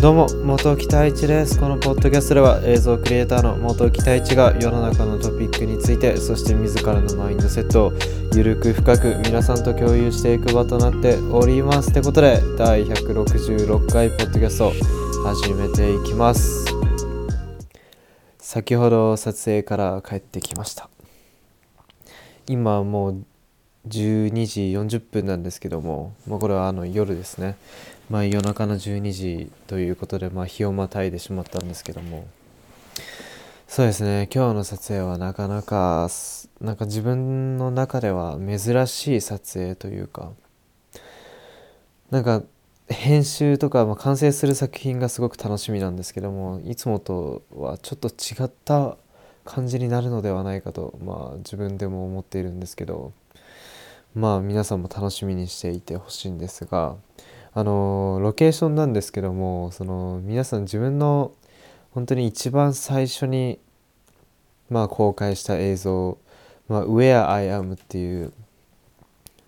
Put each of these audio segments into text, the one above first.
どうも元木太一ですこのポッドキャストでは映像クリエイターの元木太一が世の中のトピックについてそして自らのマインドセットをゆるく深く皆さんと共有していく場となっております。ってことで第166回ポッドキャスト始めていきます。先ほど撮影から帰ってきました。今もう12時40分なんですけども、まあ、これはあの夜ですね。まあ、夜中の12時ということで、まあ、日をまたいでしまったんですけども。そうですね。今日の撮影はなかなかなんか自分の中では珍しい撮影というかなんか編集とか、まあ、完成する作品がすごく楽しみなんですけどもいつもとはちょっと違った感じになるのではないかと、まあ、自分でも思っているんですけど。まあ皆さんも楽しみにしていてほしいんですがあのロケーションなんですけどもその皆さん自分の本当に一番最初に、まあ、公開した映像「まあ、Where I Am」っていう、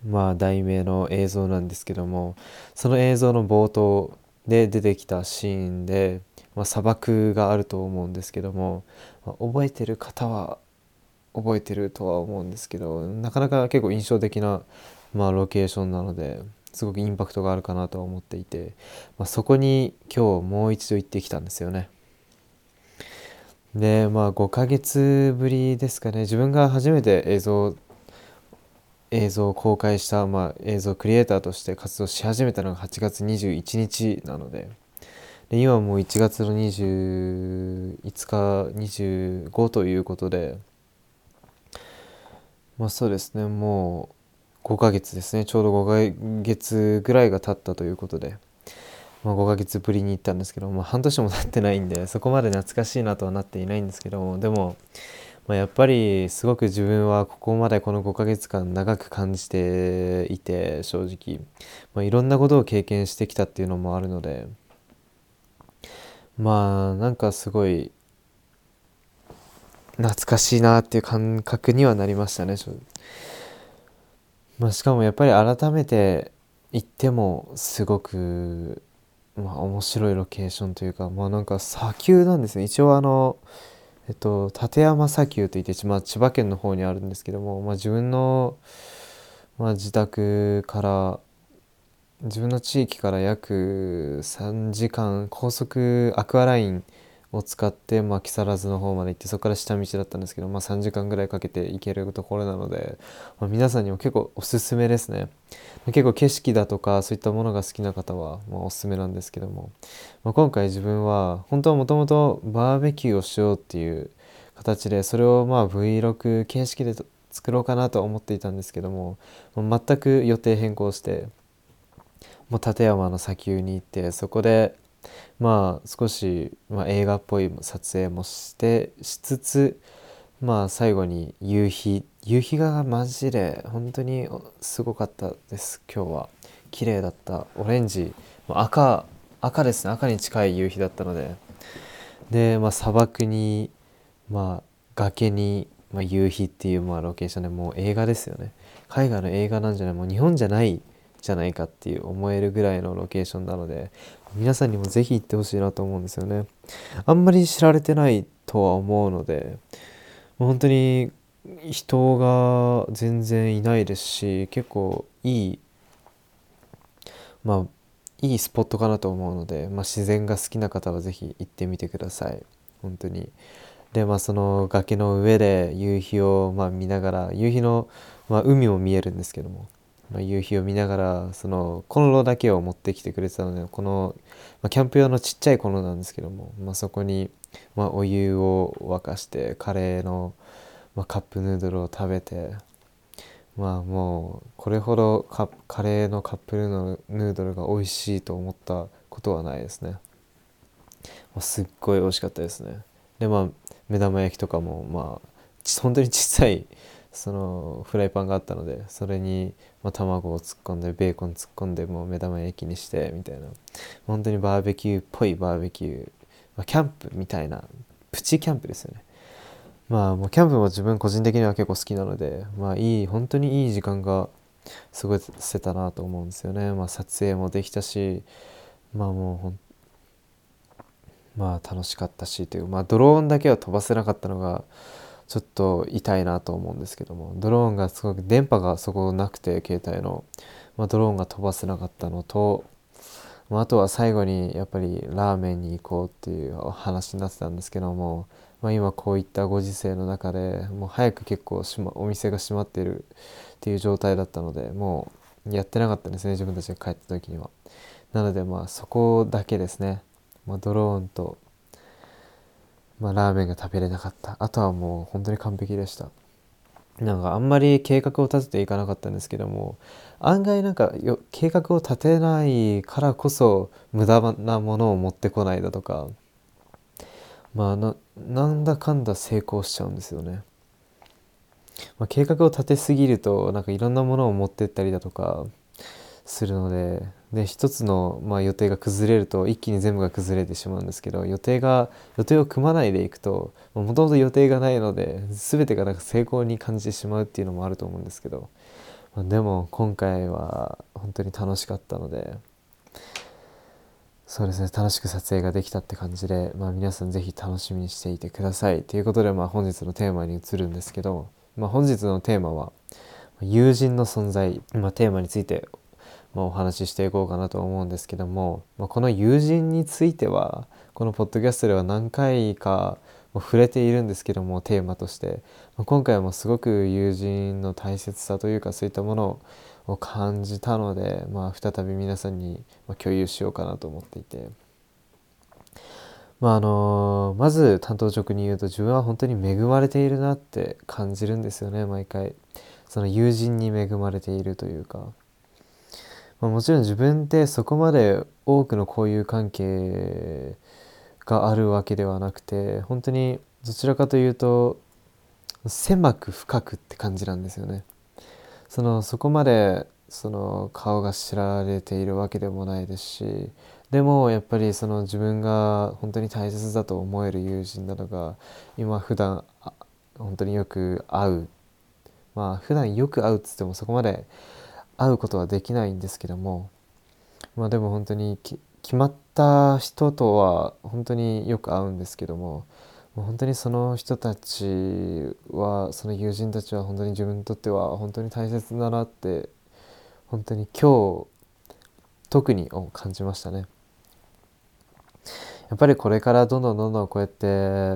まあ、題名の映像なんですけどもその映像の冒頭で出てきたシーンで、まあ、砂漠があると思うんですけども、まあ、覚えてる方は覚えてるとは思うんですけどなかなか結構印象的な、まあ、ロケーションなのですごくインパクトがあるかなとは思っていて、まあ、そこに今日もう一度行ってきたんですよね。でまあ5ヶ月ぶりですかね自分が初めて映像映像を公開した、まあ、映像クリエイターとして活動し始めたのが8月21日なのでで今もう1月の25日25ということでまあそうですね。もう5ヶ月ですね。ちょうど5ヶ月ぐらいが経ったということで、まあ、5ヶ月ぶりに行ったんですけど、まあ、半年も経ってないんでそこまで懐かしいなとはなっていないんですけどでも、まあ、やっぱりすごく自分はここまでこの5ヶ月間長く感じていて正直、まあ、いろんなことを経験してきたっていうのもあるので。まあなんかすごい懐かしいなっていう感覚にはなりましたね。まあ、しかもやっぱり改めて行ってもすごく、まあ、面白いロケーションというかまあなんか砂丘なんですね一応あのえっと立山砂丘といって、まあ、千葉県の方にあるんですけども、まあ、自分の、まあ、自宅から自分の地域から約3時間高速アクアラインを使って、まあ、木更津の方まで行ってそこから下道だったんですけど、まあ、3時間ぐらいかけて行けるところなので、まあ、皆さんにも結構おすすめですね。結構景色だとかそういったものが好きな方は、まあ、おすすめなんですけども、まあ、今回自分は本当はもともとバーベキューをしようっていう形でそれをまあ Vlog 形式で作ろうかなと思っていたんですけども全く予定変更してもう立山の砂丘に行ってそこでまあ少し、まあ、映画っぽい撮影もしてしつつまあ最後に夕日夕日がマジで本当にすごかったです。今日は綺麗だった。オレンジ赤赤ですね。赤に近い夕日だったので。で、まあ、砂漠に、まあ、崖に、まあ、夕日っていう、まあ、ロケーションでもう映画ですよね。海外の映画なんじゃないもう日本じゃないじゃないかっていう思えるぐらいのロケーションなので皆さんにもぜひ行ってほしいなと思うんですよね。あんまり知られてないとは思うので本当に人が全然いないですし結構いいまあいいスポットかなと思うので、まあ、自然が好きな方はぜひ行ってみてください。本当に。でまあその崖の上で夕日をま見ながら夕日の、ま、海も見えるんですけどもま、夕日を見ながらそのコンロだけを持ってきてくれてたのでこの、まあ、キャンプ用のちっちゃいコンロなんですけども、まあ、そこに、まあ、お湯を沸かしてカレーの、まあ、カップヌードルを食べてまあもうこれほどカカレーのカップヌードルが美味しいと思ったことはないですね、まあ、すっごい美味しかったですね。でまあ目玉焼きとかもまあ本当に小さいそのフライパンがあったのでそれに、まあ、卵を突っ込んでベーコン突っ込んでもう目玉焼きにしてみたいな本当にバーベキューっぽいバーベキュー、まあ、キャンプみたいなプチキャンプですよねまあもうキャンプも自分個人的には結構好きなのでまあいい本当にいい時間が過ごせたなと思うんですよね。まあ、撮影もできたしまあもうほんまあ楽しかったしというまあドローンだけは飛ばせなかったのがちょっと痛いなと思うんですけどもドローンがすごく電波がそこなくて携帯の、まあ、ドローンが飛ばせなかったのと、まあ、あとは最後にやっぱりラーメンに行こうっていう話になってたんですけども、まあ、今こういったご時世の中でもう早く結構し、ま、お店が閉まってるっていう状態だったのでもうやってなかったんですね自分たちが帰った時には。なのでまあそこだけですね、まあ、ドローンとまあ、ラーメンが食べれなかった。あとはもう本当に完璧でした。なんかあんまり計画を立てていかなかったんですけども案外なんかよ計画を立てないからこそ無駄なものを持ってこないだとかまあなんだかんだ成功しちゃうんですよね、まあ、計画を立てすぎるとなんかいろんなものを持ってったりだとかするのでで一つの、まあ、予定が崩れると一気に全部が崩れてしまうんですけど予定が予定を組まないでいくともともと予定がないので全てがなんか成功に感じてしまうっていうのもあると思うんですけど、まあ、でも今回は本当に楽しかったのでそうですね楽しく撮影ができたって感じで、まあ、皆さん是非楽しみにしていてください。ということで、まあ、本日のテーマに移るんですけど、まあ、本日のテーマは友人の存在、まあ、テーマについてまあ、お話ししていこうかなと思うんですけども、まあ、この友人についてはこのポッドキャストでは何回か触れているんですけどもテーマとして、まあ、今回もすごく友人の大切さというかそういったものを感じたので、まあ、再び皆さんに共有しようかなと思っていて。まああのまず担当直に言うと自分は本当に恵まれているなって感じるんですよね毎回。その友人に恵まれているというか。まあ、もちろん自分ってそこまで多くの交友関係があるわけではなくて本当にどちらかというと狭く深くって感じなんですよね。そのそこまでその顔が知られているわけでもないですしでもやっぱりその自分が本当に大切だと思える友人などが今普段本当によく会うまあ普段よく会うっつってもそこまで会うことはできないんですけどもまあでも本当に決まった人とは本当によく会うんですけどももう本当にその人たちはその友人たちは本当に自分にとっては本当に大切だなって本当に今日特に感じましたね。やっぱりこれからどんどんどんどんこうやって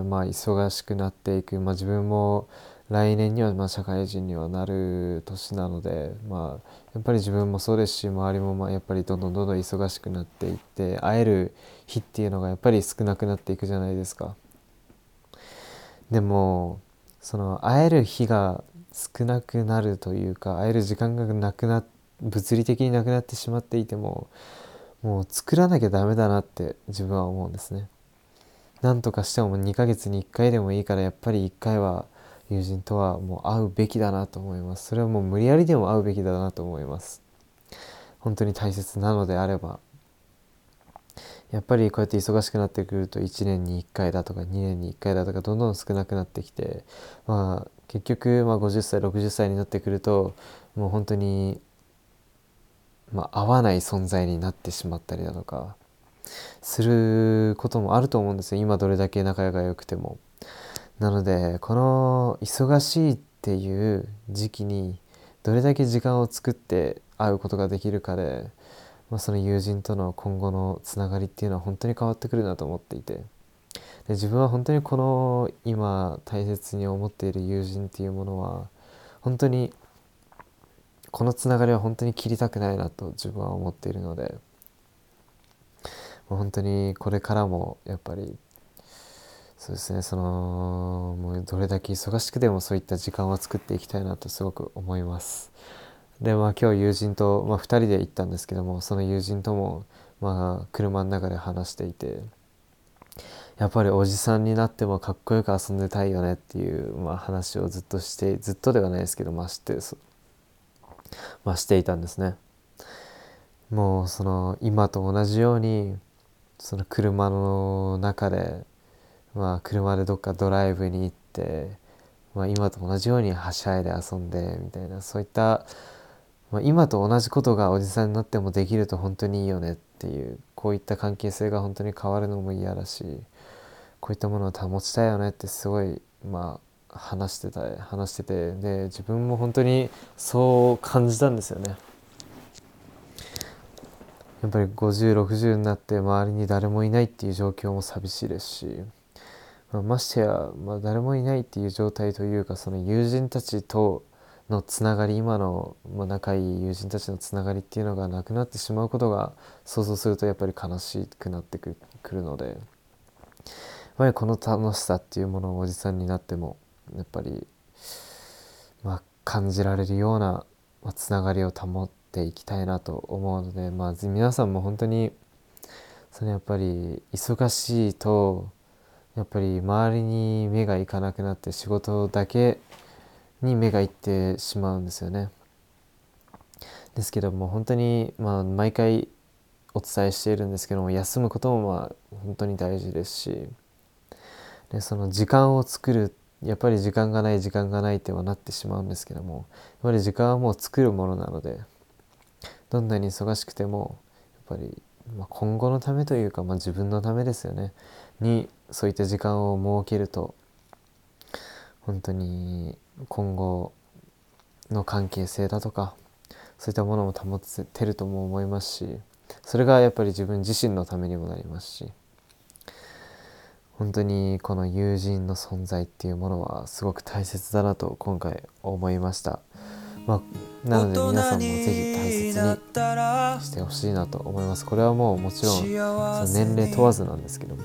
まあ忙しくなっていく、まあ、自分も来年にはま社会人にはなる年なので、まあ、やっぱり自分もそうですし周りもまあやっぱりどんどんどんどん忙しくなっていって会える日っていうのがやっぱり少なくなっていくじゃないですか。でもその会える日が少なくなるというか会える時間がなくな物理的になくなってしまっていてももう作らなきゃダメだなって自分は思うんですね。なんとかしても2ヶ月に1回でもいいからやっぱり1回は友人とはもう会うべきだなと思います。それはもう無理やりでも会うべきだなと思います。本当に大切なのであれば。やっぱりこうやって忙しくなってくると1年に1回だとか2年に1回だとかどんどん少なくなってきてまあ結局まあ50歳60歳になってくるともう本当にまあ合わない存在になってしまったりだとかすることもあると思うんですよ。今どれだけ仲が良くても。なのでこの忙しいっていう時期にどれだけ時間を作って会うことができるかで、まあ、その友人との今後のつながりっていうのは本当に変わってくるなと思っていて。で自分は本当にこの今大切に思っている友人っていうものは本当にこのつながりは本当に切りたくないなと自分は思っているので本当にこれからもやっぱりそうですね。そのもうどれだけ忙しくてもそういった時間を作っていきたいなとすごく思います。でまあ今日友人と、まあ、2人で行ったんですけどもその友人ともまあ車の中で話していてやっぱりおじさんになってもかっこよく遊んでたいよねっていう、まあ、話をずっとしてずっとではないですけどまあしてまあ、していたんですね。もうその今と同じようにその車の中でまあ、車でどっかドライブに行って、まあ、今と同じようにはしゃいで遊んでみたいなそういったまあ、今と同じことがおじさんになってもできると本当にいいよねっていうこういった関係性が本当に変わるのも嫌だしこういったものを保ちたいよねってすごいまあ話してた話しててで自分も本当にそう感じたんですよね。やっぱり5060になって周りに誰もいないっていう状況も寂しいですし、まあ、ましてや、まあ、誰もいないっていう状態というかその友人たちとのつながり今の、まあ、仲いい友人たちのつながりっていうのがなくなってしまうことが想像するとやっぱり悲しくなってくるのでやっぱりこの楽しさっていうものをおじさんになってもやっぱり、まあ、感じられるような、まあ、つながりを保っていきたいなと思うので、まあ、皆さんも本当にそのやっぱり忙しいとやっぱり周りに目がいかなくなって仕事だけに目がいってしまうんですよね。ですけども本当にまあ毎回お伝えしているんですけども休むこともまあ本当に大事ですしでその時間を作るやっぱり時間がない時間がないってはなってしまうんですけどもやっぱり時間はもう作るものなのでどんなに忙しくてもやっぱり、ま、今後のためというか、まあ、自分のためですよねにそういった時間を設けると本当に今後の関係性だとかそういったものも保てるとも思いますしそれがやっぱり自分自身のためにもなりますし本当にこの友人の存在っていうものはすごく大切だなと今回思いました。まあ、なので皆さんもぜひ大切にしてほしいなと思います。これはもうもちろんその年齢問わずなんですけども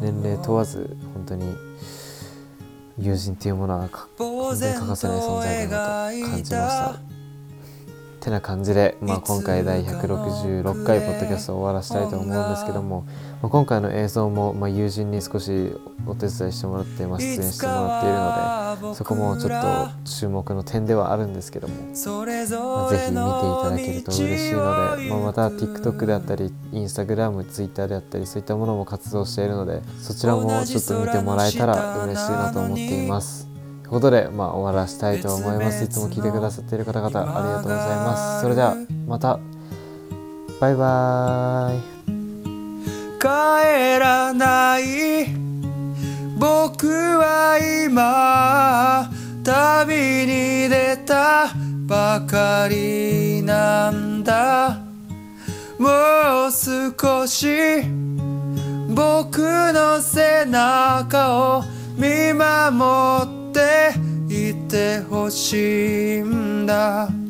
年齢問わず本当に友人っていうものは完全に欠かせない存在だなと感じました。てな感じで、まあ、今回第166回ポッドキャストを終わらせたいと思うんですけども、まあ、今回の映像も、まあ、友人に少しお手伝いしてもらって、まあ、出演してもらっているのでそこもちょっと注目の点ではあるんですけども、まあ、ぜひ見ていただけると嬉しいので、まあ、また TikTok であったり Instagram、Twitter であったりそういったものも活動しているのでそちらもちょっと見てもらえたら嬉しいなと思っています。ということで、まあ、終わらしたいと思います。いつも聞いてくださっている方々ありがとうございます。それではまたバイバーイ帰らない僕は今旅に出たばかりなんだもう少し僕の背中を見守っていてほしいんだ。